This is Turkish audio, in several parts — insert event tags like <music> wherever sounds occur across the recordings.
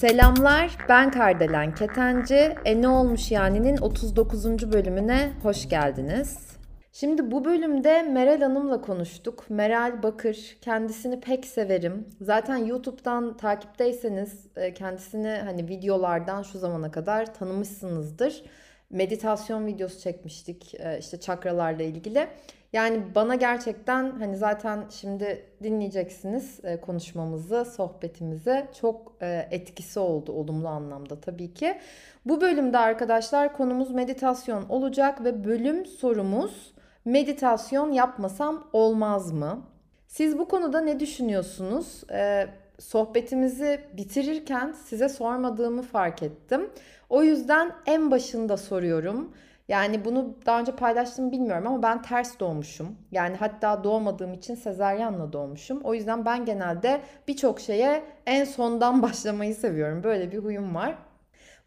Selamlar, ben Kardelen Ketenci. E ne olmuş yani'nin 39. bölümüne hoş geldiniz. Şimdi bu bölümde Meral Hanım'la konuştuk. Meral Bakır, kendisini pek severim. Zaten YouTube'dan takipteyseniz e, kendisini hani videolardan şu zamana kadar tanımışsınızdır. Meditasyon videosu çekmiştik e, işte çakralarla ilgili. Yani bana gerçekten hani zaten şimdi dinleyeceksiniz e, konuşmamızı, sohbetimizi. Çok e, etkisi oldu olumlu anlamda tabii ki. Bu bölümde arkadaşlar konumuz meditasyon olacak ve bölüm sorumuz meditasyon yapmasam olmaz mı? Siz bu konuda ne düşünüyorsunuz? Sohbetimizi bitirirken size sormadığımı fark ettim. O yüzden en başında soruyorum. Yani bunu daha önce paylaştım bilmiyorum ama ben ters doğmuşum. Yani hatta doğmadığım için sezaryenle doğmuşum. O yüzden ben genelde birçok şeye en sondan <laughs> başlamayı seviyorum. Böyle bir huyum var.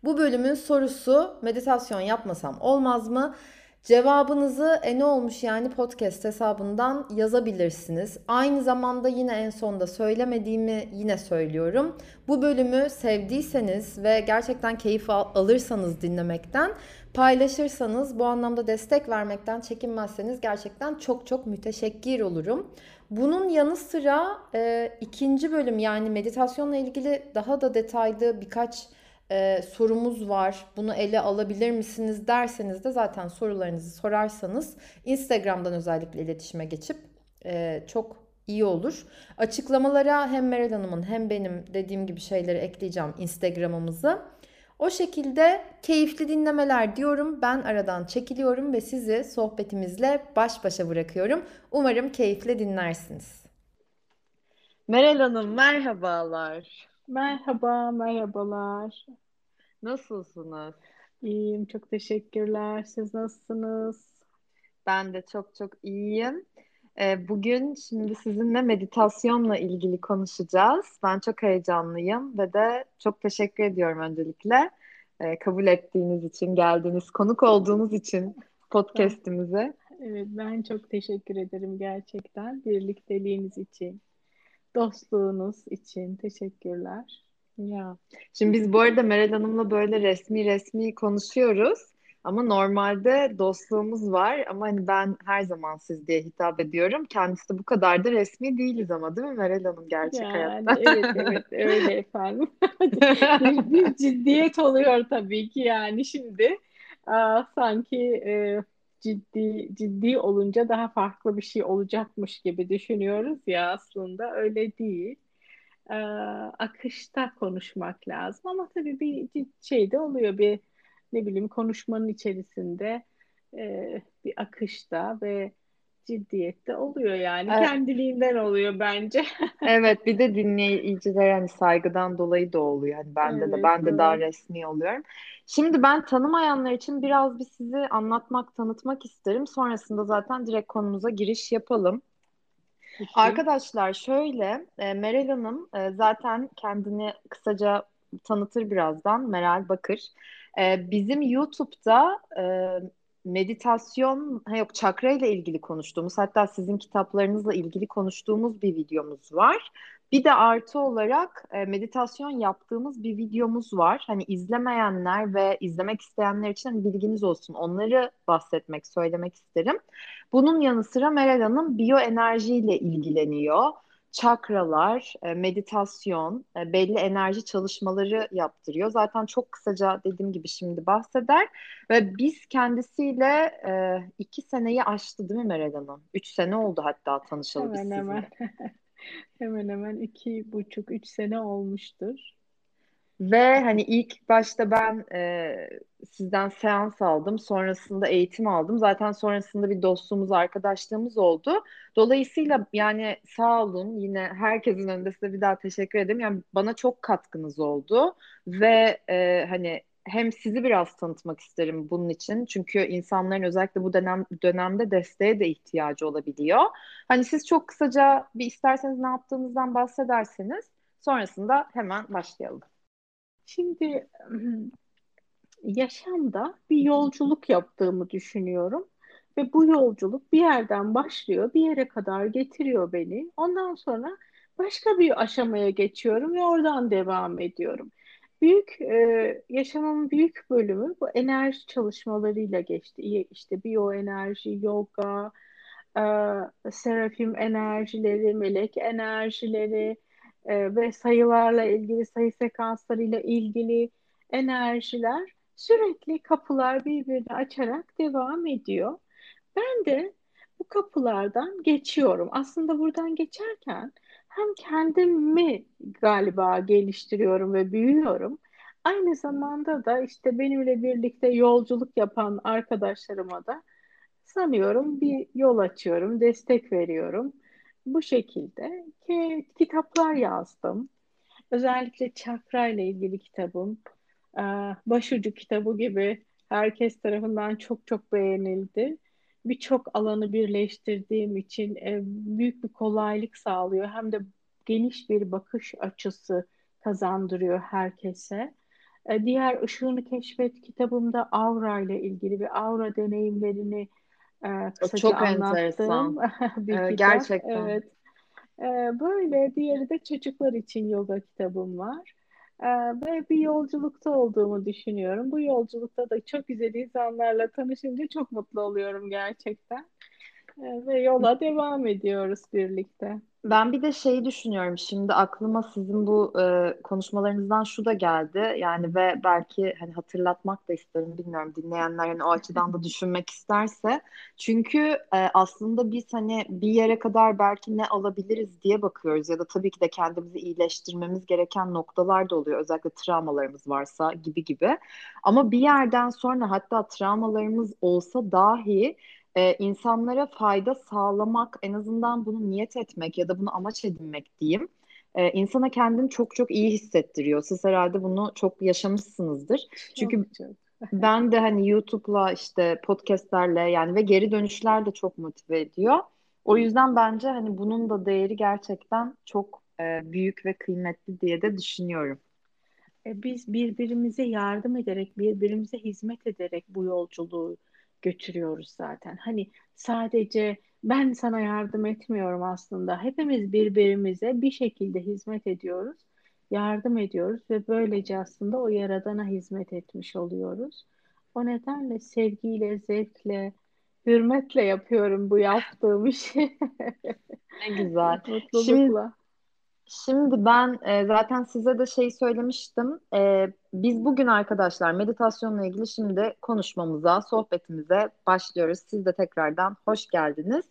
Bu bölümün sorusu meditasyon yapmasam olmaz mı? Cevabınızı e ne olmuş yani podcast hesabından yazabilirsiniz. Aynı zamanda yine en sonda söylemediğimi yine söylüyorum. Bu bölümü sevdiyseniz ve gerçekten keyif al- alırsanız dinlemekten paylaşırsanız bu anlamda destek vermekten çekinmezseniz gerçekten çok çok müteşekkir olurum. Bunun yanı sıra e, ikinci bölüm yani meditasyonla ilgili daha da detaylı birkaç e, sorumuz var. Bunu ele alabilir misiniz derseniz de zaten sorularınızı sorarsanız Instagram'dan özellikle iletişime geçip e, çok iyi olur. Açıklamalara hem Meral Hanım'ın hem benim dediğim gibi şeyleri ekleyeceğim Instagram'ımızı. O şekilde keyifli dinlemeler diyorum. Ben aradan çekiliyorum ve sizi sohbetimizle baş başa bırakıyorum. Umarım keyifle dinlersiniz. Meral Hanım merhabalar. Merhaba, merhabalar. Nasılsınız? İyiyim, çok teşekkürler. Siz nasılsınız? Ben de çok çok iyiyim. Ee, bugün şimdi sizinle meditasyonla ilgili konuşacağız. Ben çok heyecanlıyım ve de çok teşekkür ediyorum öncelikle. Ee, kabul ettiğiniz için, geldiğiniz, konuk olduğunuz için podcast'imize. Evet, ben çok teşekkür ederim gerçekten birlikteliğiniz için, dostluğunuz için teşekkürler. Ya. Şimdi biz bu arada Meral Hanım'la böyle resmi resmi konuşuyoruz. Ama normalde dostluğumuz var ama hani ben her zaman siz diye hitap ediyorum. Kendisi de bu kadar da resmi değiliz ama değil mi Meral Hanım gerçek Yani hayatta? evet evet öyle efendim. <laughs> Bir, bir ciddiyet oluyor tabii ki yani şimdi aa, sanki e, ciddi ciddi olunca daha farklı bir şey olacakmış gibi düşünüyoruz ya aslında öyle değil. Ee, akışta konuşmak lazım ama tabii bir şey de oluyor bir ne bileyim konuşmanın içerisinde e, bir akışta ve ciddiyette oluyor yani Evet. kendiliğinden oluyor bence. <laughs> Evet bir de dinleyicilere hani saygıdan dolayı da oluyor. Hani bende de Evet, ben de daha evet. resmi oluyorum. Şimdi ben tanımayanlar için biraz bir sizi anlatmak, tanıtmak isterim. Sonrasında zaten direkt konumuza giriş yapalım. Peki. Arkadaşlar şöyle, e, Meral Hanım e, zaten kendini kısaca tanıtır birazdan. Meral Bakır. E, bizim YouTube'da meditasyon, ha yok çakra ile ilgili konuştuğumuz, hatta sizin kitaplarınızla ilgili konuştuğumuz bir videomuz var. Bir de artı olarak e, meditasyon yaptığımız bir videomuz var. Hani izlemeyenler ve izlemek isteyenler için hani bilginiz olsun. Onları bahsetmek, söylemek isterim. Bunun yanı sıra Meral Hanım biyoenerjiyle ilgileniyor. Çakralar, e, meditasyon, e, belli enerji çalışmaları yaptırıyor. Zaten çok kısaca dediğim gibi şimdi bahseder. Ve biz kendisiyle e, iki seneyi aştı değil mi Meral Hanım? Üç sene oldu hatta tanışalı biz Hemen sizinle. hemen <laughs> hemen hemen iki buçuk üç sene olmuştur. Ve hani ilk başta ben e, sizden seans aldım. Sonrasında eğitim aldım. Zaten sonrasında bir dostluğumuz, arkadaşlığımız oldu. Dolayısıyla yani sağ olun yine herkesin önünde size bir daha teşekkür ederim. Yani bana çok katkınız oldu. Ve e, hani hem sizi biraz tanıtmak isterim bunun için. Çünkü insanların özellikle bu dönem dönemde desteğe de ihtiyacı olabiliyor. Hani siz çok kısaca bir isterseniz ne yaptığınızdan bahsederseniz sonrasında hemen başlayalım. Şimdi yaşamda bir yolculuk yaptığımı düşünüyorum Ve bu yolculuk bir yerden başlıyor, bir yere kadar getiriyor beni. Ondan sonra başka bir aşamaya geçiyorum ve oradan devam ediyorum. Büyük e, yaşamın büyük bölümü bu enerji çalışmalarıyla geçti. İşte biyoenerji, yoga, e, serafim enerjileri, melek enerjileri e, ve sayılarla ilgili, sayı sekanslarıyla ilgili enerjiler sürekli kapılar birbirini açarak devam ediyor. Ben de bu kapılardan geçiyorum. Aslında buradan geçerken hem kendimi galiba geliştiriyorum ve büyüyorum. Aynı zamanda da işte benimle birlikte yolculuk yapan arkadaşlarıma da sanıyorum bir yol açıyorum, destek veriyorum. Bu şekilde ki kitaplar yazdım. Özellikle çakra ile ilgili kitabım, başucu kitabı gibi herkes tarafından çok çok beğenildi birçok alanı birleştirdiğim için e, büyük bir kolaylık sağlıyor. Hem de geniş bir bakış açısı kazandırıyor herkese. E, diğer Işığını Keşfet kitabımda aura ile ilgili ve aura deneyimlerini e, kısaca çok enteresan. <laughs> bir Evet, kitap. gerçekten. Evet. E, böyle diğeri de çocuklar için yoga kitabım var. Ee, ve bir yolculukta olduğumu düşünüyorum. Bu yolculukta da çok güzel insanlarla tanışınca çok mutlu oluyorum gerçekten. Ee, ve yola devam ediyoruz birlikte. Ben bir de şeyi düşünüyorum. Şimdi aklıma sizin bu e, konuşmalarınızdan şu da geldi. Yani ve belki hani hatırlatmak da isterim bilmiyorum dinleyenler hani o açıdan da düşünmek isterse. Çünkü e, aslında biz hani bir yere kadar belki ne alabiliriz diye bakıyoruz ya da tabii ki de kendimizi iyileştirmemiz gereken noktalar da oluyor. Özellikle travmalarımız varsa gibi gibi. Ama bir yerden sonra hatta travmalarımız olsa dahi e, insanlara fayda sağlamak, en azından bunu niyet etmek ya da bunu amaç edinmek diyeyim, e, insana kendini çok çok iyi hissettiriyor. Siz herhalde bunu çok yaşamışsınızdır. Çünkü Çok çok. <laughs> ben de hani YouTube'la işte podcastlerle yani ve geri dönüşler de çok motive ediyor. O yüzden bence hani bunun da değeri gerçekten çok e, büyük ve kıymetli diye de düşünüyorum. E, biz birbirimize yardım ederek, birbirimize hizmet ederek bu yolculuğu götürüyoruz zaten. Hani sadece ben sana yardım etmiyorum aslında. Hepimiz birbirimize bir şekilde hizmet ediyoruz, yardım ediyoruz ve böylece aslında o yaradana hizmet etmiş oluyoruz. O nedenle sevgiyle, zevkle, hürmetle yapıyorum bu yaptığım işi. Ne güzel. <laughs> Mutlulukla. Şimdi Şimdi ben e, zaten size de şey söylemiştim. E, biz bugün arkadaşlar meditasyonla ilgili şimdi konuşmamıza, sohbetimize başlıyoruz. Siz de tekrardan hoş geldiniz.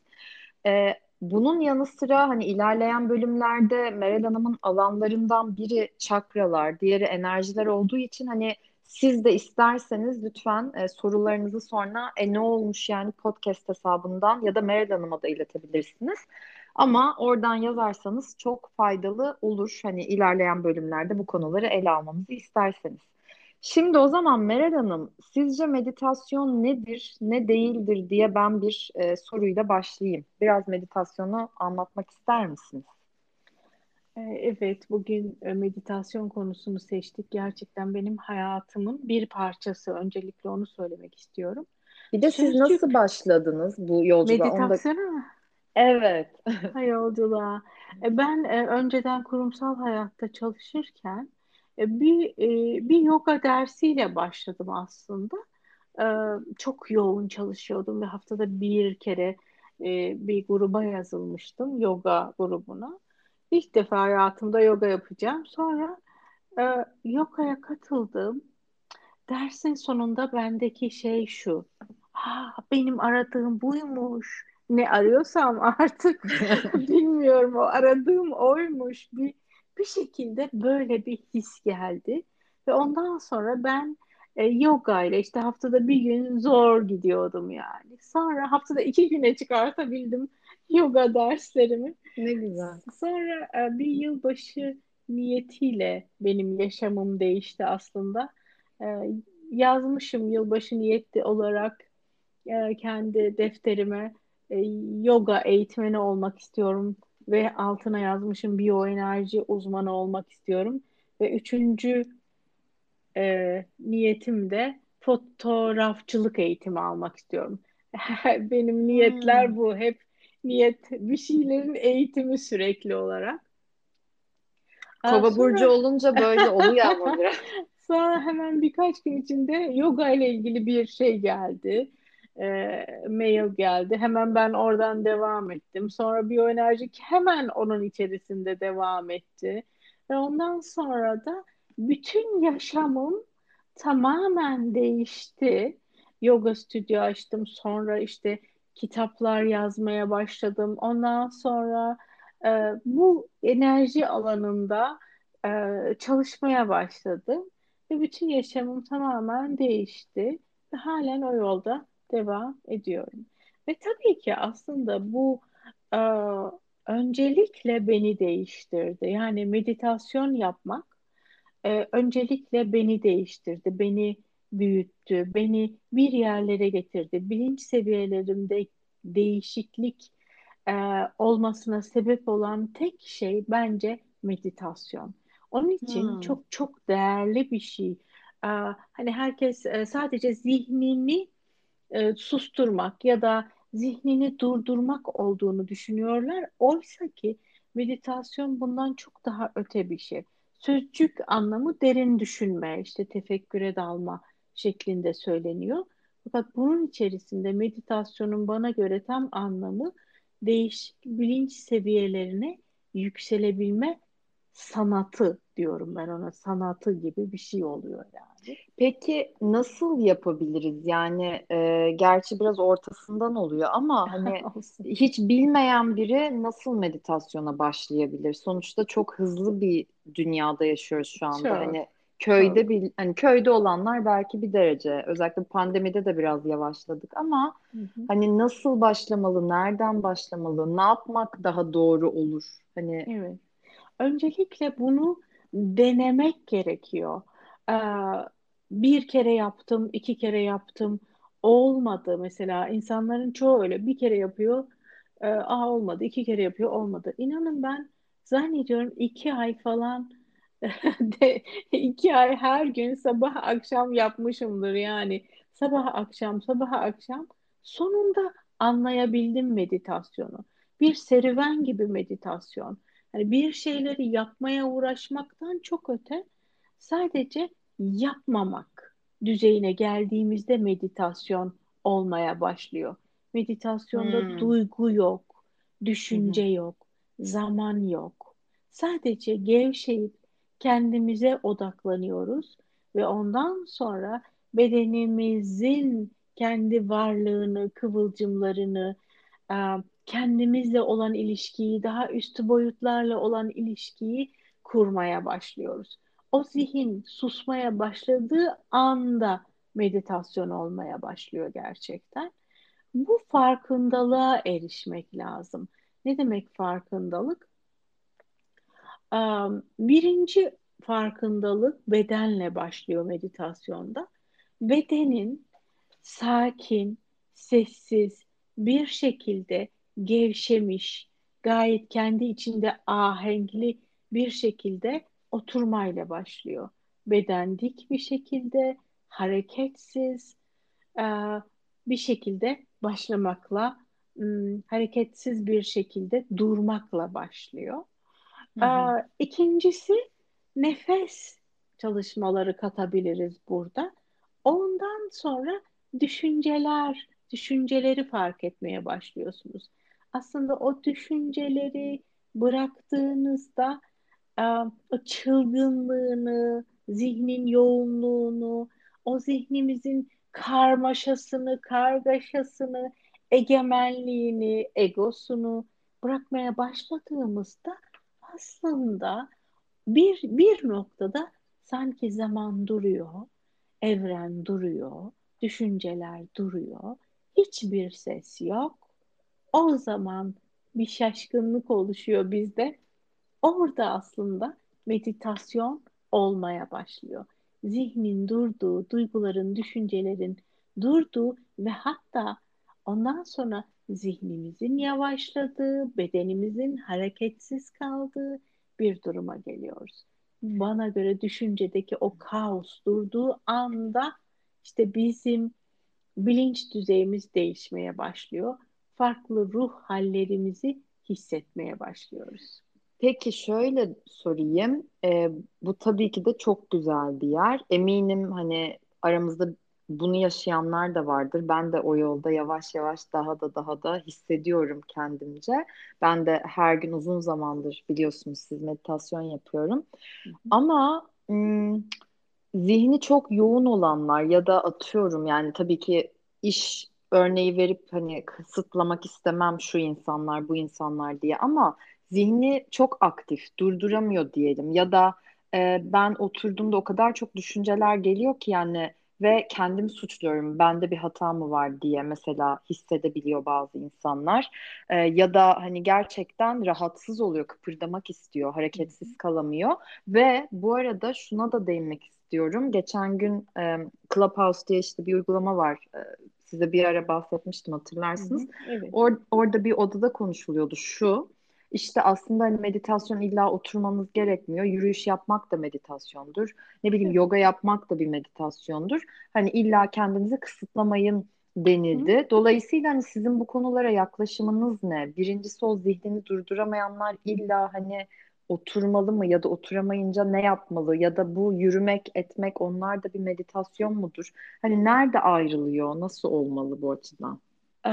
E, bunun yanı sıra hani ilerleyen bölümlerde Meral Hanım'ın alanlarından biri çakralar, diğeri enerjiler olduğu için hani siz de isterseniz lütfen e, sorularınızı sonra e, ne olmuş yani podcast hesabından ya da Meral Hanım'a da iletebilirsiniz. Ama oradan yazarsanız çok faydalı olur. Hani ilerleyen bölümlerde bu konuları ele almamızı isterseniz. Şimdi o zaman Meral Hanım, sizce meditasyon nedir, ne değildir diye ben bir e, soruyla başlayayım. Biraz meditasyonu anlatmak ister misiniz? E, Evet, bugün e, meditasyon konusunu seçtik. Gerçekten benim hayatımın bir parçası. Öncelikle onu söylemek istiyorum. Bir de siz Sözcük nasıl başladınız bu yolculuğa? Meditasyona mı? Evet. <laughs> Ha, yolculuğa. E, Ben e, önceden kurumsal hayatta çalışırken e, bir e, bir yoga dersiyle başladım aslında. Çok yoğun çalışıyordum ve haftada bir kere bir gruba yazılmıştım, yoga grubuna. İlk defa hayatımda yoga yapacağım. Sonra yogaya katıldım. Dersin sonunda bendeki şey şu. Ha, benim aradığım buymuş. Ne arıyorsam <laughs> artık <laughs> bilmiyorum. O aradığım oymuş. Bir, bir şekilde böyle bir his geldi. Ve ondan sonra ben e, yoga ile işte haftada bir gün zor gidiyordum yani. Sonra haftada iki güne çıkartabildim yoga derslerimi. Ne güzel. Sonra e, bir yılbaşı niyetiyle benim yaşamım değişti aslında. E, yazmışım yılbaşı niyeti olarak e, kendi defterime e, yoga eğitmeni olmak istiyorum ve altına yazmışım biyoenerji uzmanı olmak istiyorum. Ve üçüncü e, niyetim de fotoğrafçılık eğitimi almak istiyorum. <laughs> Benim niyetler hmm. bu. Hep niyet bir şeylerin eğitimi sürekli olarak. Kova sonra... burcu olunca böyle oluyor ama biraz. <laughs> sonra hemen birkaç gün içinde yoga ile ilgili bir şey geldi. E, mail geldi. Hemen ben oradan devam ettim. Sonra biyoenerjik hemen onun içerisinde devam etti. Ve ondan sonra da bütün yaşamım tamamen değişti. Yoga stüdyo açtım. Sonra işte kitaplar yazmaya başladım. Ondan sonra e, bu enerji alanında e, çalışmaya başladım. Ve bütün yaşamım tamamen değişti. Ve halen o yolda devam ediyorum. Ve tabii ki aslında bu e, öncelikle beni değiştirdi. Yani meditasyon yapmak e, öncelikle beni değiştirdi, beni büyüttü, beni bir yerlere getirdi. Bilinç seviyelerimde değişiklik e, olmasına sebep olan tek şey bence meditasyon. Onun için hmm. çok çok değerli bir şey. E, hani herkes e, sadece zihnini e, susturmak ya da zihnini durdurmak olduğunu düşünüyorlar. Oysa ki meditasyon bundan çok daha öte bir şey. Sözcük anlamı derin düşünme, işte tefekküre dalma şeklinde söyleniyor. Fakat bunun içerisinde meditasyonun bana göre tam anlamı değişik bilinç seviyelerine yükselebilme sanatı diyorum ben ona sanatı gibi bir şey oluyor yani. Peki nasıl yapabiliriz? Yani e, gerçi biraz ortasından oluyor ama <laughs> hani hiç bilmeyen biri nasıl meditasyona başlayabilir? Sonuçta çok hızlı bir dünyada yaşıyoruz şu anda. Çok. Hani köyde bir hani köyde olanlar belki bir derece özellikle pandemide de biraz yavaşladık ama hı hı. hani nasıl başlamalı, nereden başlamalı, ne yapmak daha doğru olur? Hani Evet. Öncelikle bunu denemek gerekiyor. Ee, bir kere yaptım, iki kere yaptım. Olmadı mesela. insanların çoğu öyle bir kere yapıyor. E, Aa olmadı. iki kere yapıyor. Olmadı. İnanın ben zannediyorum iki ay falan <laughs> de, iki ay her gün sabah akşam yapmışımdır yani. Sabah akşam, sabah akşam. Sonunda anlayabildim meditasyonu. Bir serüven gibi meditasyon. Yani bir şeyleri yapmaya uğraşmaktan çok öte sadece yapmamak düzeyine geldiğimizde meditasyon olmaya başlıyor. Meditasyonda hmm. duygu yok, düşünce hmm. yok, zaman yok. Sadece gevşeyip kendimize odaklanıyoruz ve ondan sonra bedenimizin kendi varlığını, kıvılcımlarını, kendimizle olan ilişkiyi, daha üstü boyutlarla olan ilişkiyi kurmaya başlıyoruz. O zihin susmaya başladığı anda meditasyon olmaya başlıyor gerçekten. Bu farkındalığa erişmek lazım. Ne demek farkındalık? Birinci farkındalık bedenle başlıyor meditasyonda. Bedenin sakin, sessiz, bir şekilde gevşemiş, gayet kendi içinde ahenkli bir şekilde oturmayla başlıyor. Beden dik bir şekilde, hareketsiz e, bir şekilde başlamakla, hareketsiz bir şekilde durmakla başlıyor. Hı hı. E, ikincisi nefes çalışmaları katabiliriz burada. Ondan sonra düşünceler, düşünceleri fark etmeye başlıyorsunuz. Aslında o düşünceleri bıraktığınızda e, o çılgınlığını, zihnin yoğunluğunu, o zihnimizin karmaşasını, kargaşasını, egemenliğini, egosunu bırakmaya başladığımızda aslında bir, bir noktada sanki zaman duruyor, evren duruyor, düşünceler duruyor hiçbir ses yok. O zaman bir şaşkınlık oluşuyor bizde. Orada aslında meditasyon olmaya başlıyor. Zihnin durduğu, duyguların, düşüncelerin durduğu ve hatta ondan sonra zihnimizin yavaşladığı, bedenimizin hareketsiz kaldığı bir duruma geliyoruz. Bana göre düşüncedeki o kaos durduğu anda işte bizim bilinç düzeyimiz değişmeye başlıyor. Farklı ruh hallerimizi hissetmeye başlıyoruz. Peki şöyle sorayım. Ee, bu tabii ki de çok güzel bir yer. Eminim hani aramızda bunu yaşayanlar da vardır. Ben de o yolda yavaş yavaş daha da daha da hissediyorum kendimce. Ben de her gün uzun zamandır biliyorsunuz siz meditasyon yapıyorum. Hı hı. Ama ım, zihni çok yoğun olanlar ya da atıyorum yani tabii ki iş örneği verip hani kısıtlamak istemem şu insanlar bu insanlar diye ama zihni çok aktif durduramıyor diyelim ya da e, ben oturduğumda o kadar çok düşünceler geliyor ki yani ve kendimi suçluyorum. Bende bir hata mı var diye mesela hissedebiliyor bazı insanlar. Ee, ya da hani gerçekten rahatsız oluyor, kıpırdamak istiyor, hareketsiz kalamıyor. Ve bu arada şuna da değinmek istiyorum. Geçen gün e, Clubhouse diye işte bir uygulama var. E, size bir ara bahsetmiştim hatırlarsınız. Hı hı, evet. Or orada bir odada konuşuluyordu şu. İşte aslında hani meditasyon illa oturmanız gerekmiyor. Yürüyüş yapmak da meditasyondur. Ne bileyim yoga yapmak da bir meditasyondur. Hani illa kendinizi kısıtlamayın denildi. Dolayısıyla hani sizin bu konulara yaklaşımınız ne? Birincisi o zihnini durduramayanlar illa hani oturmalı mı ya da oturamayınca ne yapmalı ya da bu yürümek etmek onlar da bir meditasyon mudur? Hani nerede ayrılıyor? Nasıl olmalı bu açıdan? Ee,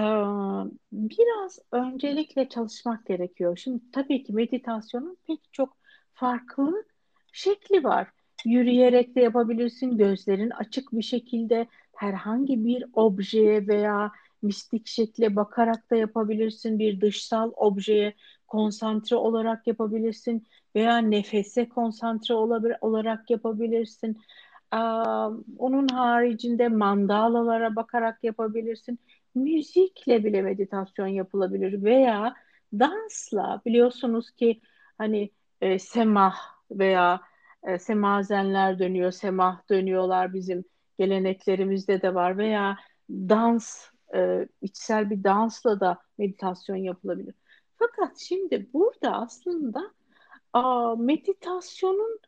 biraz öncelikle çalışmak gerekiyor. Şimdi tabii ki meditasyonun pek çok farklı şekli var. Yürüyerek de yapabilirsin, gözlerin açık bir şekilde herhangi bir objeye veya mistik şekle bakarak da yapabilirsin. Bir dışsal objeye konsantre olarak yapabilirsin veya nefese konsantre olarak yapabilirsin. Onun haricinde mandalalara bakarak yapabilirsin müzikle bile meditasyon yapılabilir veya dansla biliyorsunuz ki hani e, semah veya e, semazenler dönüyor, semah dönüyorlar bizim geleneklerimizde de var veya dans, e, içsel bir dansla da meditasyon yapılabilir. Fakat şimdi burada aslında a, meditasyonun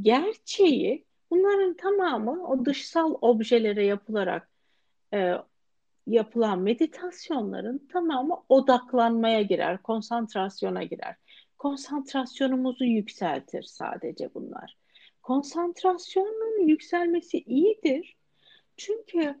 gerçeği bunların tamamı o dışsal objelere yapılarak e, yapılan meditasyonların tamamı odaklanmaya girer, konsantrasyona girer. Konsantrasyonumuzu yükseltir sadece bunlar. Konsantrasyonun yükselmesi iyidir. Çünkü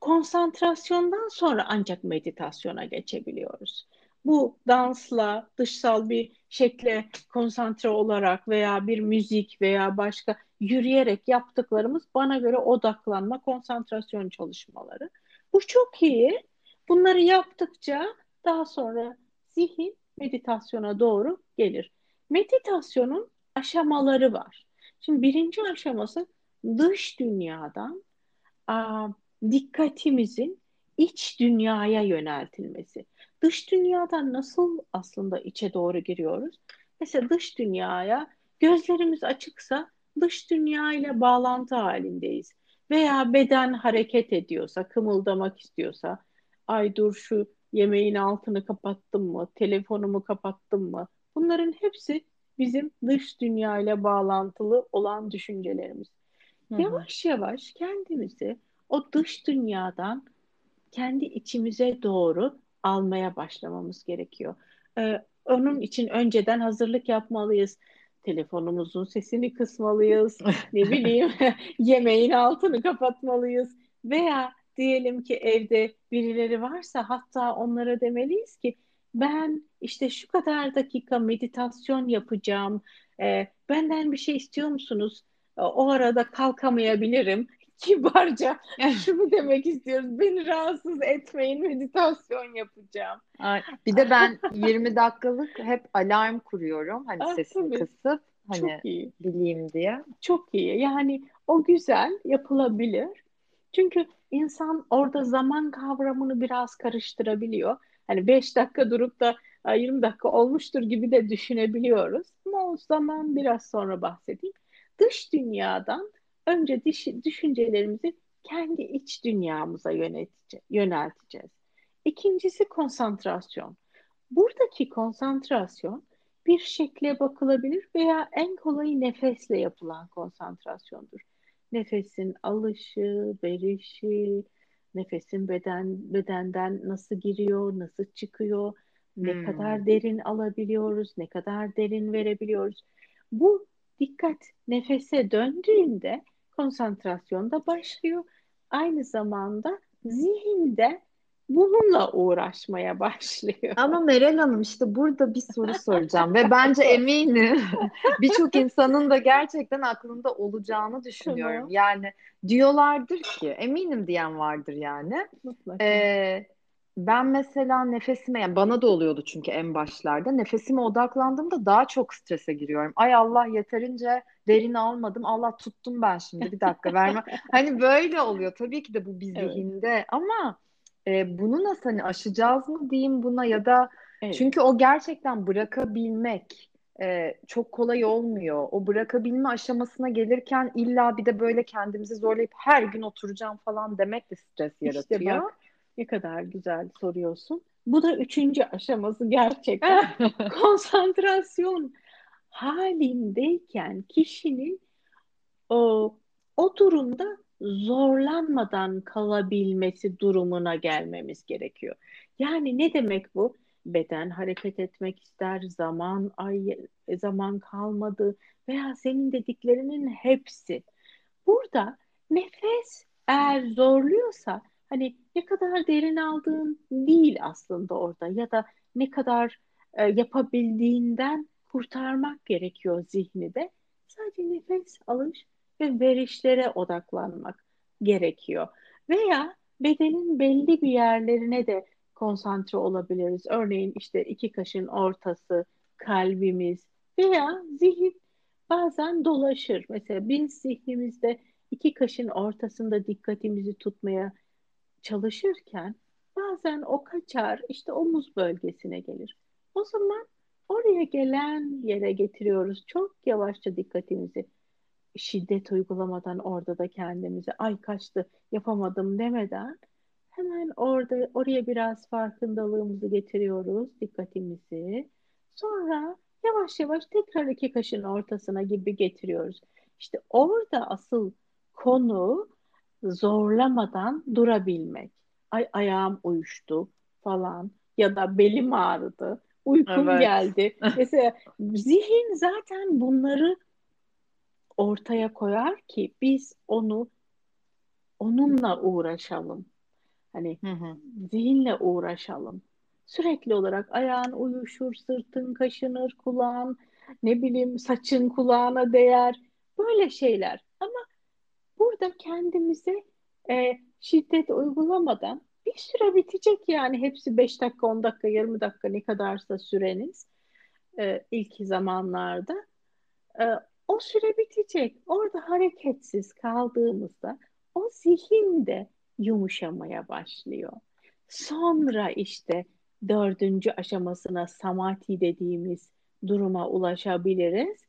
konsantrasyondan sonra ancak meditasyona geçebiliyoruz. Bu dansla, dışsal bir şekle konsantre olarak veya bir müzik veya başka yürüyerek yaptıklarımız bana göre odaklanma, konsantrasyon çalışmaları. Bu çok iyi. Bunları yaptıkça daha sonra zihin meditasyona doğru gelir. Meditasyonun aşamaları var. Şimdi birinci aşaması dış dünyadan a, dikkatimizin iç dünyaya yöneltilmesi. Dış dünyadan nasıl aslında içe doğru giriyoruz? Mesela dış dünyaya gözlerimiz açıksa dış dünya ile bağlantı halindeyiz veya beden hareket ediyorsa, kımıldamak istiyorsa, ay dur şu yemeğin altını kapattım mı, telefonumu kapattım mı? Bunların hepsi bizim dış dünya ile bağlantılı olan düşüncelerimiz. Hı-hı. Yavaş yavaş kendimizi o dış dünyadan kendi içimize doğru almaya başlamamız gerekiyor. Ee, onun için önceden hazırlık yapmalıyız telefonumuzun sesini kısmalıyız. ne <laughs> bileyim <laughs> yemeğin altını kapatmalıyız. Veya diyelim ki evde birileri varsa hatta onlara demeliyiz ki ben işte şu kadar dakika meditasyon yapacağım. E, benden bir şey istiyor musunuz? E, o arada kalkamayabilirim. Kibarca şunu demek istiyoruz. Beni rahatsız etmeyin meditasyon yapacağım. Bir de ben 20 dakikalık hep alarm kuruyorum. Hani ah, sesini tabii. kısıp hani Çok iyi. bileyim diye. Çok iyi. Yani o güzel yapılabilir. Çünkü insan orada zaman kavramını biraz karıştırabiliyor. Hani 5 dakika durup da 20 dakika olmuştur gibi de düşünebiliyoruz. Ama o zaman biraz sonra bahsedeyim. Dış dünyadan önce düşüncelerimizi kendi iç dünyamıza yönelteceğiz. İkincisi konsantrasyon. Buradaki konsantrasyon bir şekle bakılabilir veya en kolayı nefesle yapılan konsantrasyondur. Nefesin alışı, verişi, Nefesin beden bedenden nasıl giriyor, nasıl çıkıyor, ne Hmm. kadar derin alabiliyoruz, ne kadar derin verebiliyoruz. Bu dikkat nefese döndüğünde konsantrasyon da başlıyor. Aynı zamanda zihinde bununla uğraşmaya başlıyor. Ama Meral Hanım işte burada bir soru soracağım ve bence <laughs> eminim <laughs> birçok insanın da gerçekten aklında olacağını düşünüyorum. Yani diyorlardır ki eminim diyen vardır yani. Mutlaka. Ee, ben mesela nefesime yani bana da oluyordu çünkü en başlarda nefesime odaklandığımda daha çok strese giriyorum. Ay Allah yeterince derin almadım. Allah tuttum ben şimdi bir dakika verme. <laughs> Hani böyle oluyor. Tabii ki de bu bir Evet. zihinde ama e, bunu nasıl hani aşacağız mı diyeyim buna ya da Evet. çünkü o gerçekten bırakabilmek e, çok kolay olmuyor. O bırakabilme aşamasına gelirken illa bir de böyle kendimizi zorlayıp her gün oturacağım falan demek de stres İşte yaratıyor. bak ne kadar güzel soruyorsun. Bu da üçüncü aşaması gerçekten. <laughs> Konsantrasyon halindeyken kişinin o, o durumda zorlanmadan kalabilmesi durumuna gelmemiz gerekiyor. Yani ne demek bu? Beden hareket etmek ister, zaman ay zaman kalmadı veya senin dediklerinin hepsi. Burada nefes eğer zorluyorsa hani ne kadar derin aldığın değil aslında orada ya da ne kadar e, yapabildiğinden kurtarmak gerekiyor zihni de. Sadece nefes alış ve verişlere odaklanmak gerekiyor. Veya bedenin belli bir yerlerine de konsantre olabiliriz. Örneğin işte iki kaşın ortası, kalbimiz veya zihin bazen dolaşır. Mesela biz zihnimizde iki kaşın ortasında dikkatimizi tutmaya çalışırken bazen o kaçar işte omuz bölgesine gelir. O zaman oraya gelen yere getiriyoruz. Çok yavaşça dikkatimizi şiddet uygulamadan orada da kendimizi ay kaçtı yapamadım demeden hemen orada oraya biraz farkındalığımızı getiriyoruz dikkatimizi. Sonra yavaş yavaş tekrar iki kaşın ortasına gibi getiriyoruz. İşte orada asıl konu zorlamadan durabilmek. Ay ayağım uyuştu falan ya da belim ağrıdı, uykum Evet. geldi. <laughs> Mesela zihin zaten bunları ortaya koyar ki biz onu onunla uğraşalım. Hani Hı hı. zihinle uğraşalım. Sürekli olarak ayağın uyuşur, sırtın kaşınır, kulağın ne bileyim saçın kulağına değer. Böyle şeyler. Ama burada kendimize e, şiddet uygulamadan bir süre bitecek yani hepsi 5 dakika, 10 dakika, 20 dakika ne kadarsa süreniz e, ilk zamanlarda e, o süre bitecek. Orada hareketsiz kaldığımızda o zihin de yumuşamaya başlıyor. Sonra işte dördüncü aşamasına samati dediğimiz duruma ulaşabiliriz.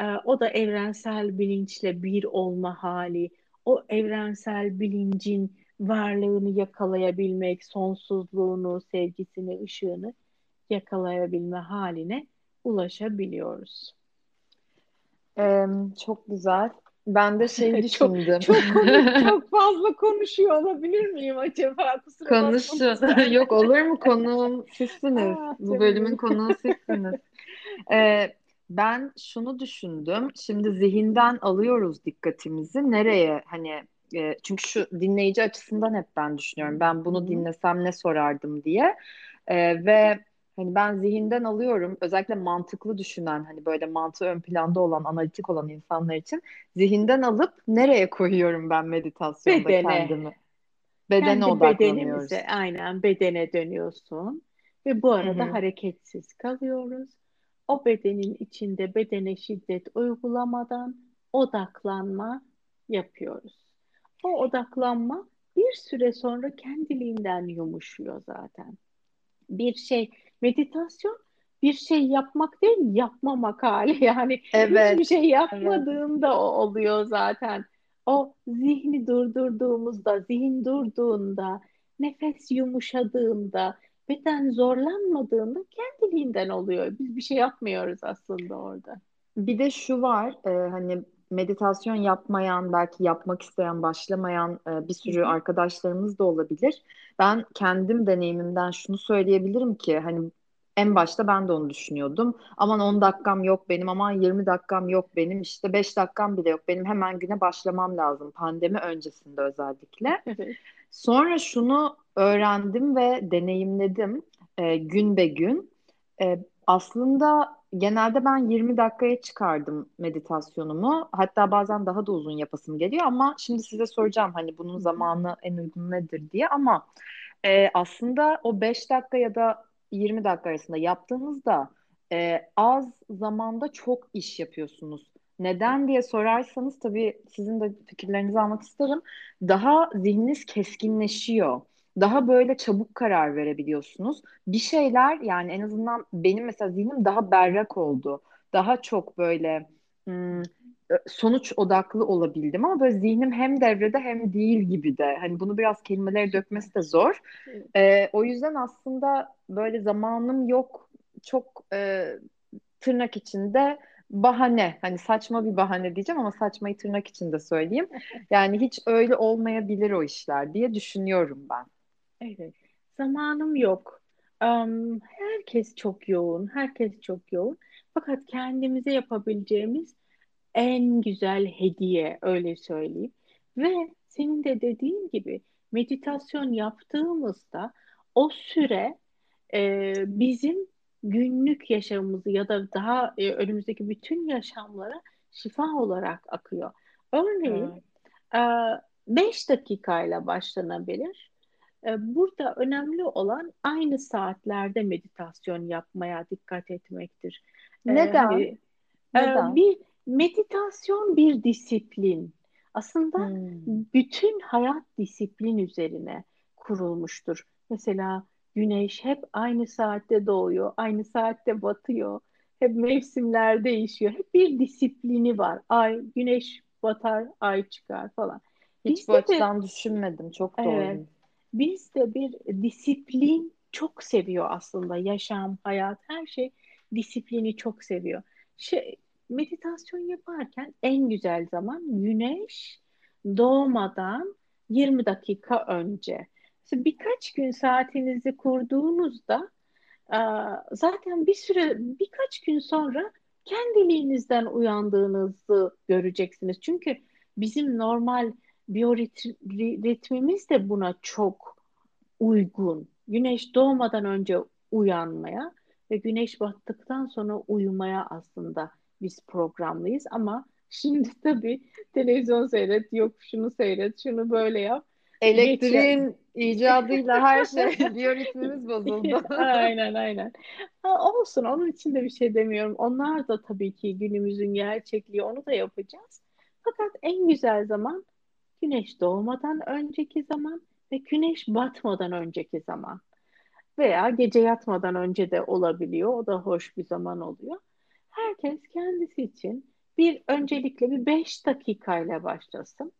Ee, o da evrensel bilinçle bir olma hali. O evrensel bilincin varlığını yakalayabilmek, sonsuzluğunu, sevgisini, ışığını yakalayabilme haline ulaşabiliyoruz. Ee, çok güzel. Ben de şey <laughs> Çok düşündüm. çok konu, <laughs> çok fazla konuşuyor olabilir miyim acaba? Kusura Konuşun. bakma. Yok olur mu? Konuğum sizsiniz. Ah, Bu bölümün konuğu sizsiniz. <laughs> Ee, ben şunu düşündüm. Şimdi zihinden alıyoruz dikkatimizi. Nereye? Hani e, çünkü şu dinleyici açısından hep ben düşünüyorum. Ben bunu dinlesem ne sorardım diye. Ee, ve hani ben zihinden alıyorum. Özellikle mantıklı düşünen, hani böyle mantığı ön planda olan, analitik olan insanlar için zihinden alıp nereye koyuyorum ben meditasyonda Bedene. kendimi? Bedene Kendi odaklanıyoruz. bedenimize, aynen bedene dönüyorsun ve bu arada hı. hareketsiz kalıyoruz. O bedenin içinde bedene şiddet uygulamadan odaklanma yapıyoruz. O odaklanma bir süre sonra kendiliğinden yumuşuyor zaten. Bir şey, meditasyon bir şey yapmak değil, yapmamak hali. <laughs> Yani hiçbir Evet, şey evet. yapmadığında o oluyor zaten. O zihni durdurduğumuzda, zihin durduğunda, nefes yumuşadığında, beden zorlanmadığında kendiliğinden oluyor. Biz bir şey yapmıyoruz aslında orada. Bir de şu var, e, hani meditasyon yapmayan, belki yapmak isteyen, başlamayan e, bir sürü arkadaşlarımız da olabilir. Ben kendim deneyimimden şunu söyleyebilirim ki hani en başta ben de onu düşünüyordum. Aman 10 dakikam yok benim, aman 20 dakikam yok benim, işte 5 dakikam bile yok benim. Hemen güne başlamam lazım pandemi öncesinde özellikle. Sonra şunu öğrendim ve deneyimledim e, gün be gün. E, aslında genelde ben 20 dakikaya çıkardım meditasyonumu. Hatta bazen daha da uzun yapasım geliyor ama şimdi size soracağım hani bunun zamanı en uygun nedir diye ama e, aslında o 5 dakika ya da 20 dakika arasında yaptığınızda e, az zamanda çok iş yapıyorsunuz. Neden diye sorarsanız tabii sizin de fikirlerinizi almak isterim. Daha zihniniz keskinleşiyor. Daha böyle çabuk karar verebiliyorsunuz. Bir şeyler yani en azından benim mesela zihnim daha berrak oldu. Daha çok böyle hmm, sonuç odaklı olabildim ama böyle zihnim hem devrede hem değil gibi de. Hani bunu biraz kelimelere dökmesi de zor. Ee, o yüzden aslında böyle zamanım yok çok e, tırnak içinde bahane. Hani saçma bir bahane diyeceğim ama saçmayı tırnak içinde söyleyeyim. <laughs> Yani hiç öyle olmayabilir o işler diye düşünüyorum ben. Evet. Zamanım yok. Um, herkes çok yoğun. Herkes çok yoğun. Fakat kendimize yapabileceğimiz en güzel hediye öyle söyleyeyim. Ve senin de dediğin gibi meditasyon yaptığımızda o süre e, bizim günlük yaşamımızı ya da daha e, önümüzdeki bütün yaşamlara şifa olarak akıyor. Örneğin 5 e, dakikayla başlanabilir. E, burada önemli olan aynı saatlerde meditasyon yapmaya dikkat etmektir. E, Neden? Hani, Neden? Bir meditasyon bir disiplin. Aslında hmm. bütün hayat disiplin üzerine kurulmuştur. Mesela güneş hep aynı saatte doğuyor, aynı saatte batıyor. Hep mevsimler değişiyor. Hep bir disiplini var. Ay, güneş batar, ay çıkar falan. Hiç Biz bu açıdan de, düşünmedim. Çok doğru. Evet. Biz de bir disiplin çok seviyor aslında. Yaşam, hayat, her şey disiplini çok seviyor. Şey, meditasyon yaparken en güzel zaman güneş doğmadan 20 dakika önce. Birkaç gün saatinizi kurduğunuzda zaten bir süre birkaç gün sonra kendiliğinizden uyandığınızı göreceksiniz. Çünkü bizim normal biyoritmimiz de buna çok uygun. Güneş doğmadan önce uyanmaya ve güneş battıktan sonra uyumaya aslında biz programlıyız ama şimdi <laughs> tabii televizyon seyret, yok şunu seyret, şunu böyle yap. Elektriğin Geçen... icadıyla her şey <laughs> biyoritmimiz bozuldu. aynen aynen. Ha, olsun onun için de bir şey demiyorum. Onlar da tabii ki günümüzün gerçekliği onu da yapacağız. Fakat en güzel zaman güneş doğmadan önceki zaman ve güneş batmadan önceki zaman. Veya gece yatmadan önce de olabiliyor. O da hoş bir zaman oluyor. Herkes kendisi için bir öncelikle bir 5 dakikayla başlasın.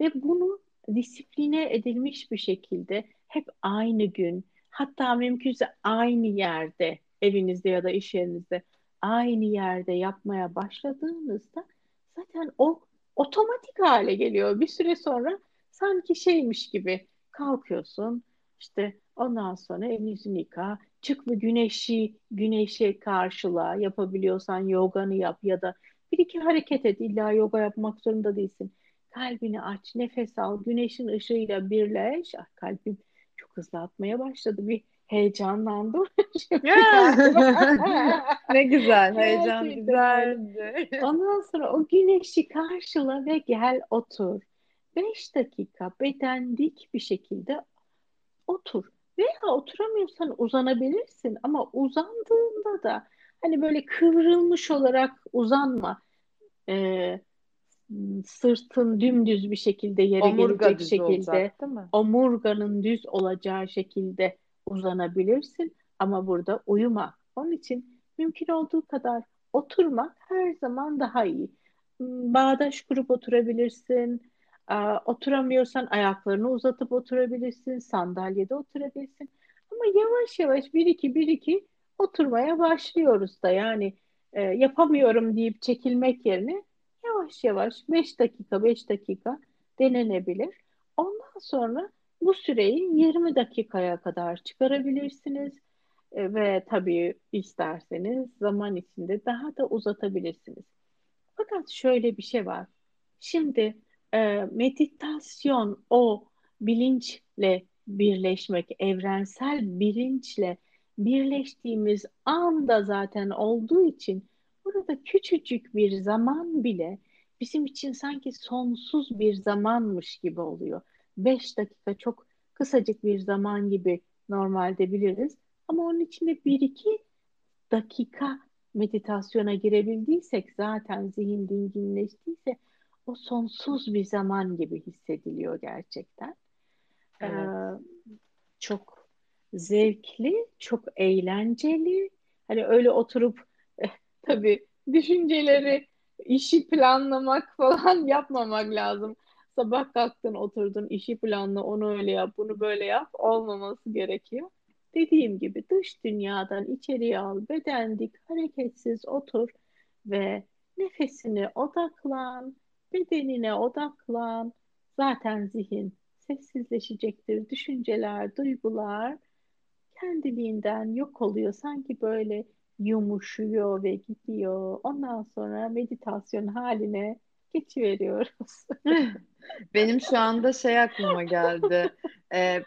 Ve bunu disipline edilmiş bir şekilde hep aynı gün hatta mümkünse aynı yerde evinizde ya da iş yerinizde aynı yerde yapmaya başladığınızda zaten o otomatik hale geliyor. Bir süre sonra sanki şeymiş gibi kalkıyorsun. İşte ondan sonra elini yüzünü yıka çık ve güneşi güneşe karşıla. Yapabiliyorsan yoganı yap ya da bir iki hareket et. İlla yoga yapmak zorunda değilsin. Kalbini aç nefes al. Güneşin ışığıyla birleş. Ah, kalbim çok hızlı atmaya başladı. Bir heyecanlandım. <laughs> ne güzel, heyecan güzeldi. Ondan sonra o güneşi karşıla ve gel otur. Beş dakika beden dik bir şekilde otur. Veya oturamıyorsan uzanabilirsin ama uzandığında da hani böyle kıvrılmış olarak uzanma. Ee, sırtın dümdüz bir şekilde yere Omurga gelecek şekilde olacak, omurganın düz olacağı şekilde uzanabilirsin ama burada uyuma. Onun için mümkün olduğu kadar oturmak her zaman daha iyi. Hmm, bağdaş kurup oturabilirsin. Oturamıyorsan ayaklarını uzatıp oturabilirsin. Sandalyede oturabilirsin. Ama yavaş yavaş bir iki bir iki oturmaya başlıyoruz da yani e, yapamıyorum deyip çekilmek yerine yavaş yavaş 5 dakika 5 dakika denenebilir. Ondan sonra bu süreyi 20 dakikaya kadar çıkarabilirsiniz E, ve tabii isterseniz zaman içinde daha da uzatabilirsiniz. Fakat şöyle bir şey var. Şimdi e, meditasyon o bilinçle birleşmek, evrensel bilinçle birleştiğimiz anda zaten olduğu için burada küçücük bir zaman bile bizim için sanki sonsuz bir zamanmış gibi oluyor. Beş dakika çok kısacık bir zaman gibi normalde biliriz. Ama onun içinde bir iki dakika meditasyona girebildiysek zaten zihin dinginleştiyse o sonsuz bir zaman gibi hissediliyor gerçekten. Evet. Ee, çok zevkli, çok eğlenceli. Hani öyle oturup eh, tabii düşünceleri, işi planlamak falan <laughs> yapmamak lazım. Sabah kalktın, oturdun, işi planla, onu öyle yap, bunu böyle yap olmaması gerekiyor. Dediğim gibi dış dünyadan içeriye al, bedendik, hareketsiz otur ve nefesine odaklan, bedenine odaklan. Zaten zihin sessizleşecektir. Düşünceler, duygular kendiliğinden yok oluyor. Sanki böyle yumuşuyor ve gidiyor. Ondan sonra meditasyon haline geçiveriyoruz. <laughs> Benim şu anda şey aklıma geldi. Ee,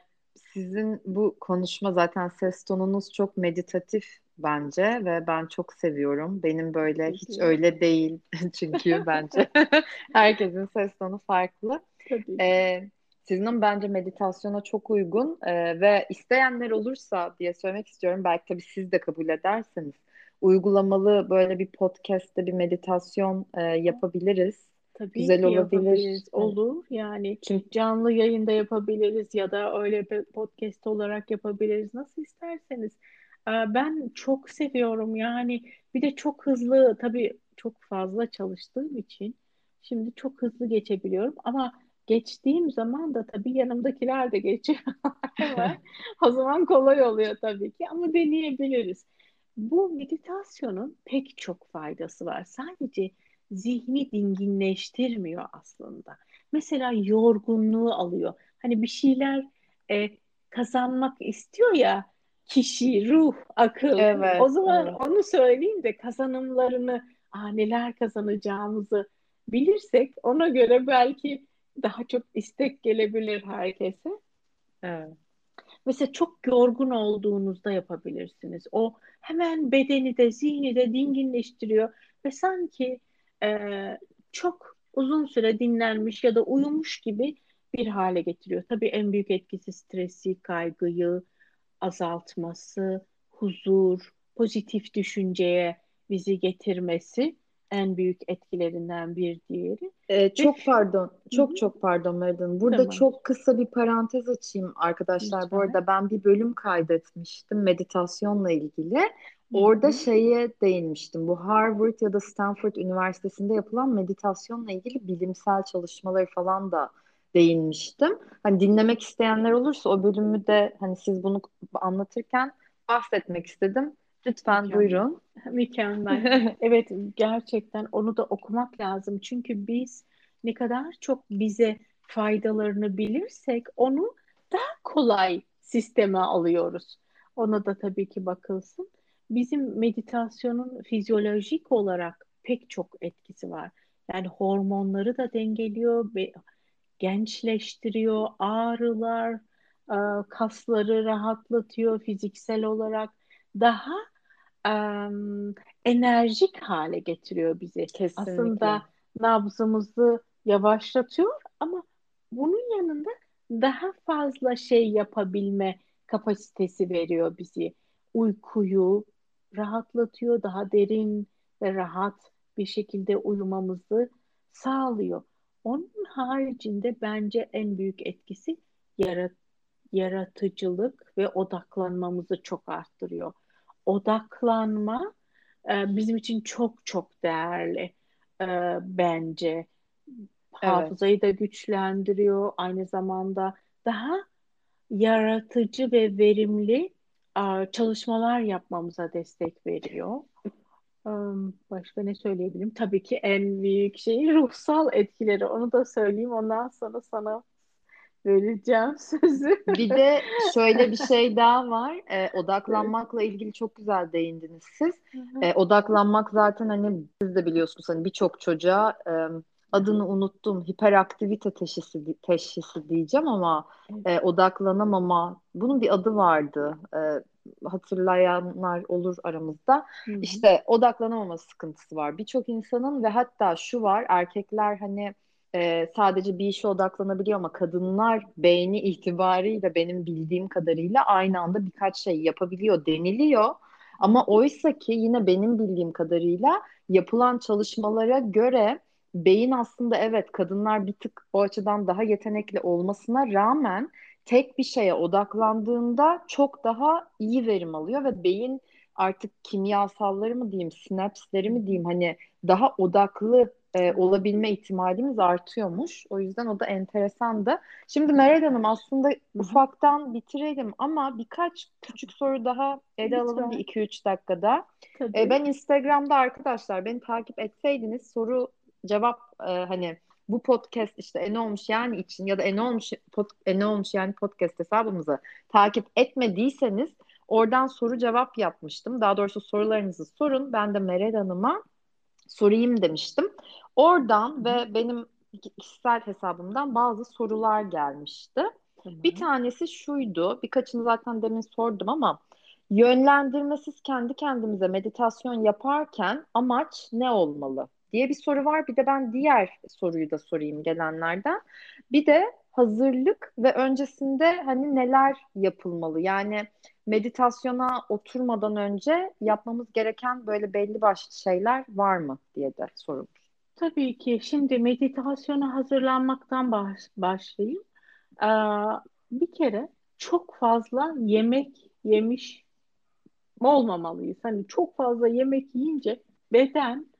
sizin bu konuşma zaten ses tonunuz çok meditatif bence ve ben çok seviyorum. Benim böyle hiç öyle değil <laughs> çünkü bence <laughs> herkesin ses tonu farklı. Tabii. Ee, sizin bence meditasyona çok uygun ee, ve isteyenler olursa diye söylemek istiyorum. Belki tabii siz de kabul ederseniz uygulamalı böyle bir podcast'te bir meditasyon e, yapabiliriz. Tabii Güzel ki olabilir. yapabiliriz. Olur. Yani Çünkü... canlı yayında yapabiliriz ya da öyle bir podcast olarak yapabiliriz. Nasıl isterseniz. Ee, ben çok seviyorum yani bir de çok hızlı tabii çok fazla çalıştığım için şimdi çok hızlı geçebiliyorum ama geçtiğim zaman da tabii yanımdakiler de geçiyor. <laughs> o zaman kolay oluyor tabii ki ama deneyebiliriz. Bu meditasyonun pek çok faydası var. Sadece zihni dinginleştirmiyor aslında. Mesela yorgunluğu alıyor. Hani bir şeyler e, kazanmak istiyor ya kişi, ruh, akıl. Evet, o zaman evet. onu söyleyeyim de kazanımlarını, ah, neler kazanacağımızı bilirsek ona göre belki daha çok istek gelebilir herkese. Evet. Mesela çok yorgun olduğunuzda yapabilirsiniz. O hemen bedeni de zihni de dinginleştiriyor ve sanki e, çok uzun süre dinlenmiş ya da uyumuş gibi bir hale getiriyor. Tabii en büyük etkisi stresi, kaygıyı azaltması, huzur, pozitif düşünceye bizi getirmesi en büyük etkilerinden bir diğeri. Ee, çok Ve, pardon, çok hı. çok pardon Meridin. Burada tamam. çok kısa bir parantez açayım arkadaşlar. Lütfen. Bu arada ben bir bölüm kaydetmiştim meditasyonla ilgili. Orada şeye değinmiştim. Bu Harvard ya da Stanford Üniversitesi'nde yapılan meditasyonla ilgili bilimsel çalışmaları falan da değinmiştim. Hani dinlemek isteyenler olursa o bölümü de hani siz bunu anlatırken bahsetmek istedim. Lütfen Mükemmel. buyurun. Mükemmel. <laughs> evet gerçekten onu da okumak lazım. Çünkü biz ne kadar çok bize faydalarını bilirsek onu daha kolay sisteme alıyoruz. Ona da tabii ki bakılsın. Bizim meditasyonun fizyolojik olarak pek çok etkisi var. Yani hormonları da dengeliyor, gençleştiriyor, ağrılar, e, kasları rahatlatıyor fiziksel olarak. Daha um, enerjik hale getiriyor bizi. Kesinlikle. Aslında nabzımızı yavaşlatıyor ama bunun yanında daha fazla şey yapabilme kapasitesi veriyor bizi. Uykuyu rahatlatıyor, daha derin ve rahat bir şekilde uyumamızı sağlıyor. Onun haricinde bence en büyük etkisi yarat yaratıcılık ve odaklanmamızı çok arttırıyor. Odaklanma e, bizim için çok çok değerli e, bence. Hafızayı evet. da güçlendiriyor. Aynı zamanda daha yaratıcı ve verimli çalışmalar yapmamıza destek veriyor. Başka ne söyleyebilirim? Tabii ki en büyük şey <laughs> ruhsal etkileri. Onu da söyleyeyim. Ondan sonra sana vereceğim <laughs> sözü. Bir de şöyle bir <laughs> şey daha var. E, odaklanmakla ilgili çok güzel değindiniz siz. E, odaklanmak zaten hani siz de biliyorsunuz hani birçok çocuğa e, adını unuttum hiperaktivite teşhisi teşhisi diyeceğim ama e, odaklanamama bunun bir adı vardı. E, hatırlayanlar olur aramızda. Hı hı. İşte odaklanamama sıkıntısı var birçok insanın ve hatta şu var erkekler hani e, sadece bir işe odaklanabiliyor ama kadınlar beyni itibariyle benim bildiğim kadarıyla aynı anda birkaç şey yapabiliyor deniliyor. Ama oysa ki yine benim bildiğim kadarıyla yapılan çalışmalara göre beyin aslında evet kadınlar bir tık o açıdan daha yetenekli olmasına rağmen tek bir şeye odaklandığında çok daha iyi verim alıyor ve beyin artık kimyasalları mı diyeyim, sinapsleri mi diyeyim hani daha odaklı e, olabilme ihtimalimiz artıyormuş. O yüzden o da enteresandı. Şimdi Meral Hanım aslında ufaktan bitirelim ama birkaç küçük soru daha ele alalım bir 2-3 dakikada. E, ben Instagram'da arkadaşlar beni takip etseydiniz soru cevap e, hani bu podcast işte en olmuş yani için ya da en olmuş pod, en olmuş yani podcast hesabımızı takip etmediyseniz oradan soru cevap yapmıştım. Daha doğrusu sorularınızı sorun. Ben de Meral Hanım'a sorayım demiştim. Oradan ve benim kişisel hesabımdan bazı sorular gelmişti. Tamam. Bir tanesi şuydu. Birkaçını zaten demin sordum ama yönlendirmesiz kendi kendimize meditasyon yaparken amaç ne olmalı diye bir soru var. Bir de ben diğer soruyu da sorayım gelenlerden. Bir de hazırlık ve öncesinde hani neler yapılmalı? Yani meditasyona oturmadan önce yapmamız gereken böyle belli başlı şeyler var mı diye de sorulmuş. Tabii ki. Şimdi meditasyona hazırlanmaktan baş, başlayayım. Ee, bir kere çok fazla yemek yemiş olmamalıyız. Hani çok fazla yemek yiyince beden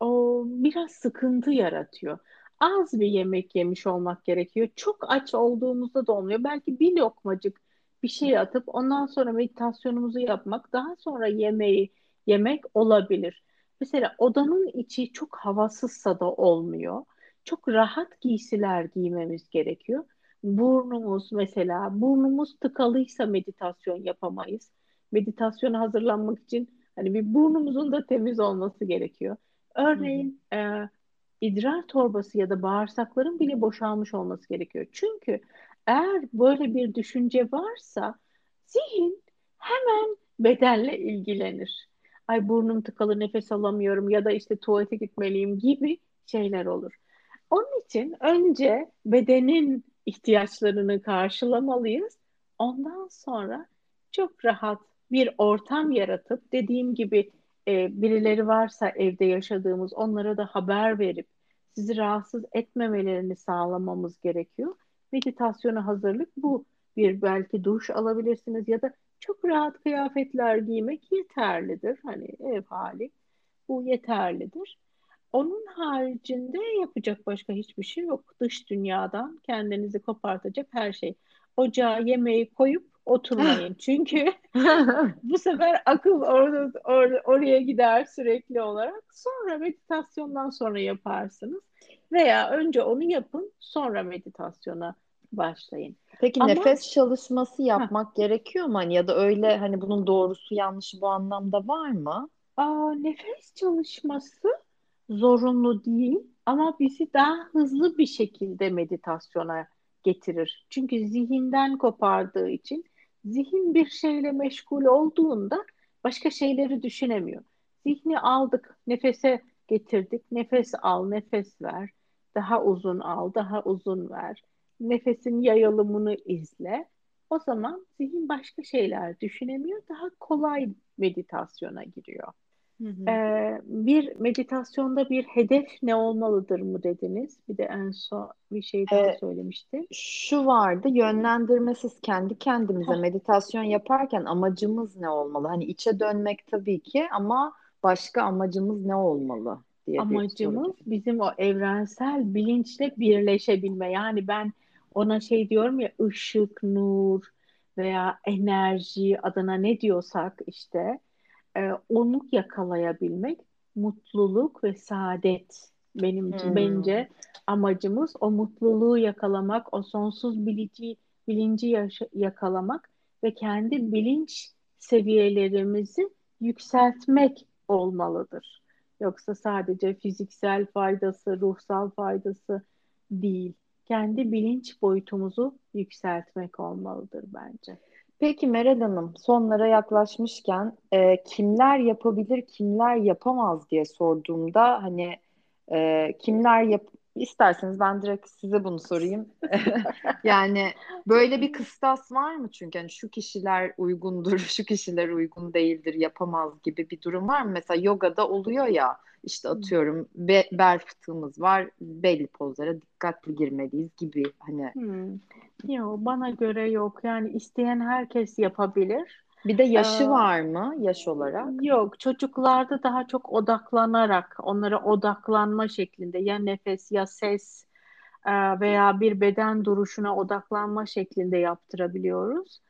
o biraz sıkıntı yaratıyor. Az bir yemek yemiş olmak gerekiyor. Çok aç olduğumuzda da olmuyor. Belki bir lokmacık bir şey atıp ondan sonra meditasyonumuzu yapmak, daha sonra yemeği yemek olabilir. Mesela odanın içi çok havasızsa da olmuyor. Çok rahat giysiler giymemiz gerekiyor. Burnumuz mesela, burnumuz tıkalıysa meditasyon yapamayız. Meditasyona hazırlanmak için hani bir burnumuzun da temiz olması gerekiyor. Örneğin e, idrar torbası ya da bağırsakların bile boşalmış olması gerekiyor. Çünkü eğer böyle bir düşünce varsa zihin hemen bedenle ilgilenir. Ay burnum tıkalı nefes alamıyorum ya da işte tuvalete gitmeliyim gibi şeyler olur. Onun için önce bedenin ihtiyaçlarını karşılamalıyız. Ondan sonra çok rahat bir ortam yaratıp dediğim gibi e, birileri varsa evde yaşadığımız onlara da haber verip sizi rahatsız etmemelerini sağlamamız gerekiyor. Meditasyona hazırlık bu. Bir belki duş alabilirsiniz ya da çok rahat kıyafetler giymek yeterlidir. Hani ev hali bu yeterlidir. Onun haricinde yapacak başka hiçbir şey yok. Dış dünyadan kendinizi kopartacak her şey. Ocağa yemeği koyup oturmayın. <laughs> Çünkü <laughs> bu sefer akıl orada or, oraya gider sürekli olarak. Sonra meditasyondan sonra yaparsınız. Veya önce onu yapın, sonra meditasyona başlayın. Peki Ama, nefes çalışması yapmak ha. gerekiyor mu? Hani ya da öyle hani bunun doğrusu yanlışı bu anlamda var mı? Aa, nefes çalışması zorunlu değil ama bizi daha hızlı bir şekilde meditasyona getirir. Çünkü zihinden kopardığı için zihin bir şeyle meşgul olduğunda başka şeyleri düşünemiyor. Zihni aldık, nefese getirdik. Nefes al, nefes ver. Daha uzun al, daha uzun ver. Nefesin yayılımını izle. O zaman zihin başka şeyler düşünemiyor. Daha kolay meditasyona giriyor. Hı hı. Ee, bir meditasyonda bir hedef ne olmalıdır mı dediniz? Bir de en son bir şey daha ee, söylemişti. Şu vardı, yönlendirmesiz kendi kendimize Heh. meditasyon yaparken amacımız ne olmalı? Hani içe dönmek tabii ki ama başka amacımız ne olmalı diye Amacımız bizim o evrensel bilinçle birleşebilme. Yani ben ona şey diyorum ya ışık, nur veya enerji adına ne diyorsak işte e, onu yakalayabilmek mutluluk ve saadet benim Hmm. bence amacımız o mutluluğu yakalamak, o sonsuz bilinci bilinci yaşa- yakalamak ve kendi bilinç seviyelerimizi yükseltmek olmalıdır. Yoksa sadece fiziksel faydası, ruhsal faydası değil. Kendi bilinç boyutumuzu yükseltmek olmalıdır bence. Peki Meral Hanım, sonlara yaklaşmışken e, kimler yapabilir, kimler yapamaz diye sorduğumda hani e, kimler yap isterseniz ben direkt size bunu sorayım. <laughs> Yani böyle bir kıstas var mı çünkü hani şu kişiler uygundur, <laughs> şu kişiler uygun değildir, yapamaz gibi bir durum var mı? Mesela yogada oluyor ya işte atıyorum be, bel fıtığımız var, belli pozlara dikkatli girmeliyiz gibi hani. Hmm. Yok, bana göre yok. Yani isteyen herkes yapabilir. Bir de yaşı Ee, var mı yaş olarak? Yok, çocuklarda daha çok odaklanarak, onlara odaklanma şeklinde ya nefes ya ses veya bir beden duruşuna odaklanma şeklinde yaptırabiliyoruz.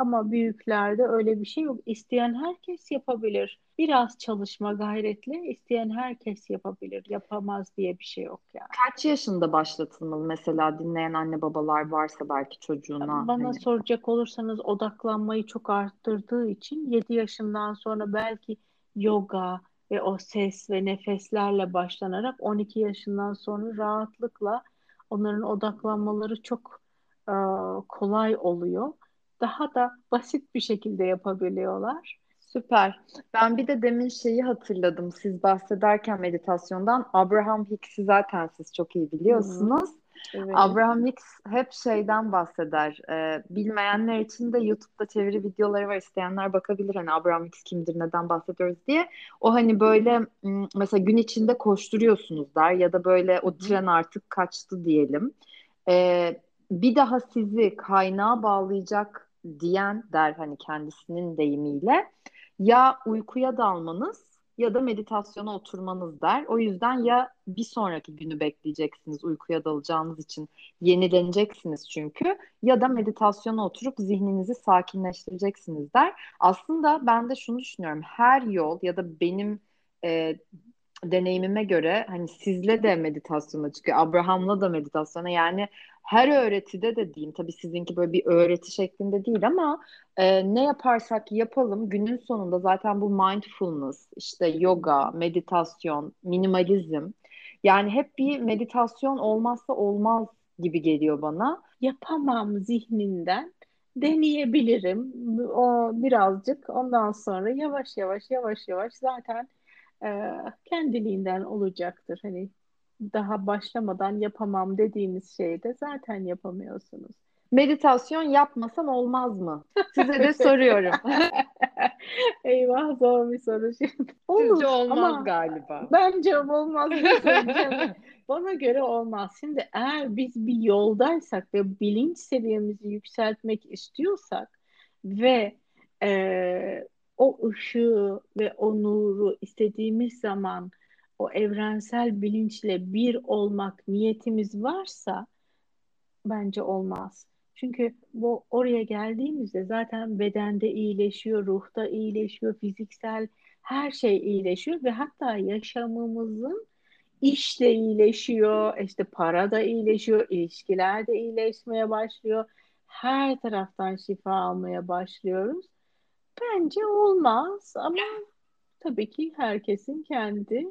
Ama büyüklerde öyle bir şey yok. İsteyen herkes yapabilir. Biraz çalışma gayretle isteyen herkes yapabilir. Yapamaz diye bir şey yok yani. Kaç yaşında başlatılmalı mesela dinleyen anne babalar varsa belki çocuğuna Bana hani. soracak olursanız odaklanmayı çok arttırdığı için 7 yaşından sonra belki yoga ve o ses ve nefeslerle başlanarak 12 yaşından sonra rahatlıkla onların odaklanmaları çok e, kolay oluyor. Daha da basit bir şekilde yapabiliyorlar. Süper. Ben bir de demin şeyi hatırladım. Siz bahsederken meditasyondan Abraham Hicks'i zaten siz çok iyi biliyorsunuz. Evet. Abraham Hicks hep şeyden bahseder. Ee, bilmeyenler için de YouTube'da çeviri videoları var. İsteyenler bakabilir. Hani Abraham Hicks kimdir, neden bahsediyoruz diye. O hani böyle mesela gün içinde koşturuyorsunuz der ya da böyle o tren artık kaçtı diyelim. Ee, bir daha sizi kaynağa bağlayacak diyen der hani kendisinin deyimiyle ya uykuya dalmanız ya da meditasyona oturmanız der. O yüzden ya bir sonraki günü bekleyeceksiniz uykuya dalacağınız için yenileneceksiniz çünkü ya da meditasyona oturup zihninizi sakinleştireceksiniz der. Aslında ben de şunu düşünüyorum. Her yol ya da benim e, deneyimime göre hani sizle de meditasyona çıkıyor. Abraham'la da meditasyona yani her öğretide de diyeyim tabii sizinki böyle bir öğreti şeklinde değil ama e, ne yaparsak yapalım günün sonunda zaten bu mindfulness işte yoga, meditasyon, minimalizm yani hep bir meditasyon olmazsa olmaz gibi geliyor bana. Yapamam zihninden deneyebilirim. O birazcık ondan sonra yavaş yavaş yavaş yavaş zaten e, kendiliğinden olacaktır. Hani daha başlamadan yapamam dediğiniz şeyde zaten yapamıyorsunuz. Meditasyon yapmasam olmaz mı? Size de <laughs> soruyorum. <laughs> Eyvah zor bir soru şimdi. Sizce Olur olmaz ama galiba. bence olmaz. <laughs> Bana göre olmaz. Şimdi eğer biz bir yoldaysak ve bilinç seviyemizi yükseltmek istiyorsak ve e, o ışığı ve o nuru istediğimiz zaman o evrensel bilinçle bir olmak niyetimiz varsa bence olmaz. Çünkü bu oraya geldiğimizde zaten bedende iyileşiyor, ruhta iyileşiyor, fiziksel her şey iyileşiyor ve hatta yaşamımızın işle iyileşiyor, işte para da iyileşiyor, ilişkiler de iyileşmeye başlıyor. Her taraftan şifa almaya başlıyoruz. Bence olmaz ama tabii ki herkesin kendi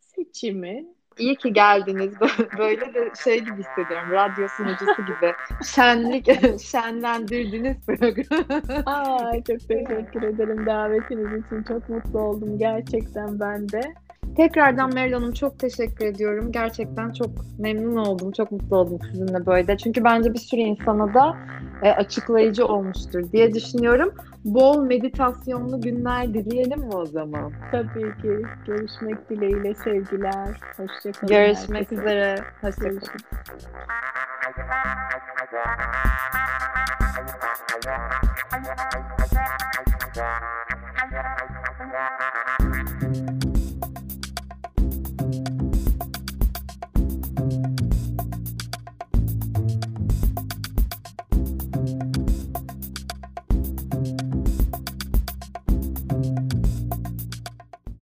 seçimi. İyi ki geldiniz. Böyle de şey gibi hissediyorum. Radyo sunucusu gibi. Şenlik, <laughs> şenlendirdiniz programı. Ay çok teşekkür ederim davetiniz için. Çok mutlu oldum gerçekten ben de. Tekrardan Meral Hanım çok teşekkür ediyorum. Gerçekten çok memnun oldum, çok mutlu oldum sizinle böyle. Çünkü bence bir sürü insana da e, açıklayıcı olmuştur diye düşünüyorum. Bol meditasyonlu günler dileyelim mi o zaman? Tabii ki. Görüşmek dileğiyle sevgiler. Hoşçakalın. Görüşmek herkese. üzere. Hoşçakalın. Görüşmek.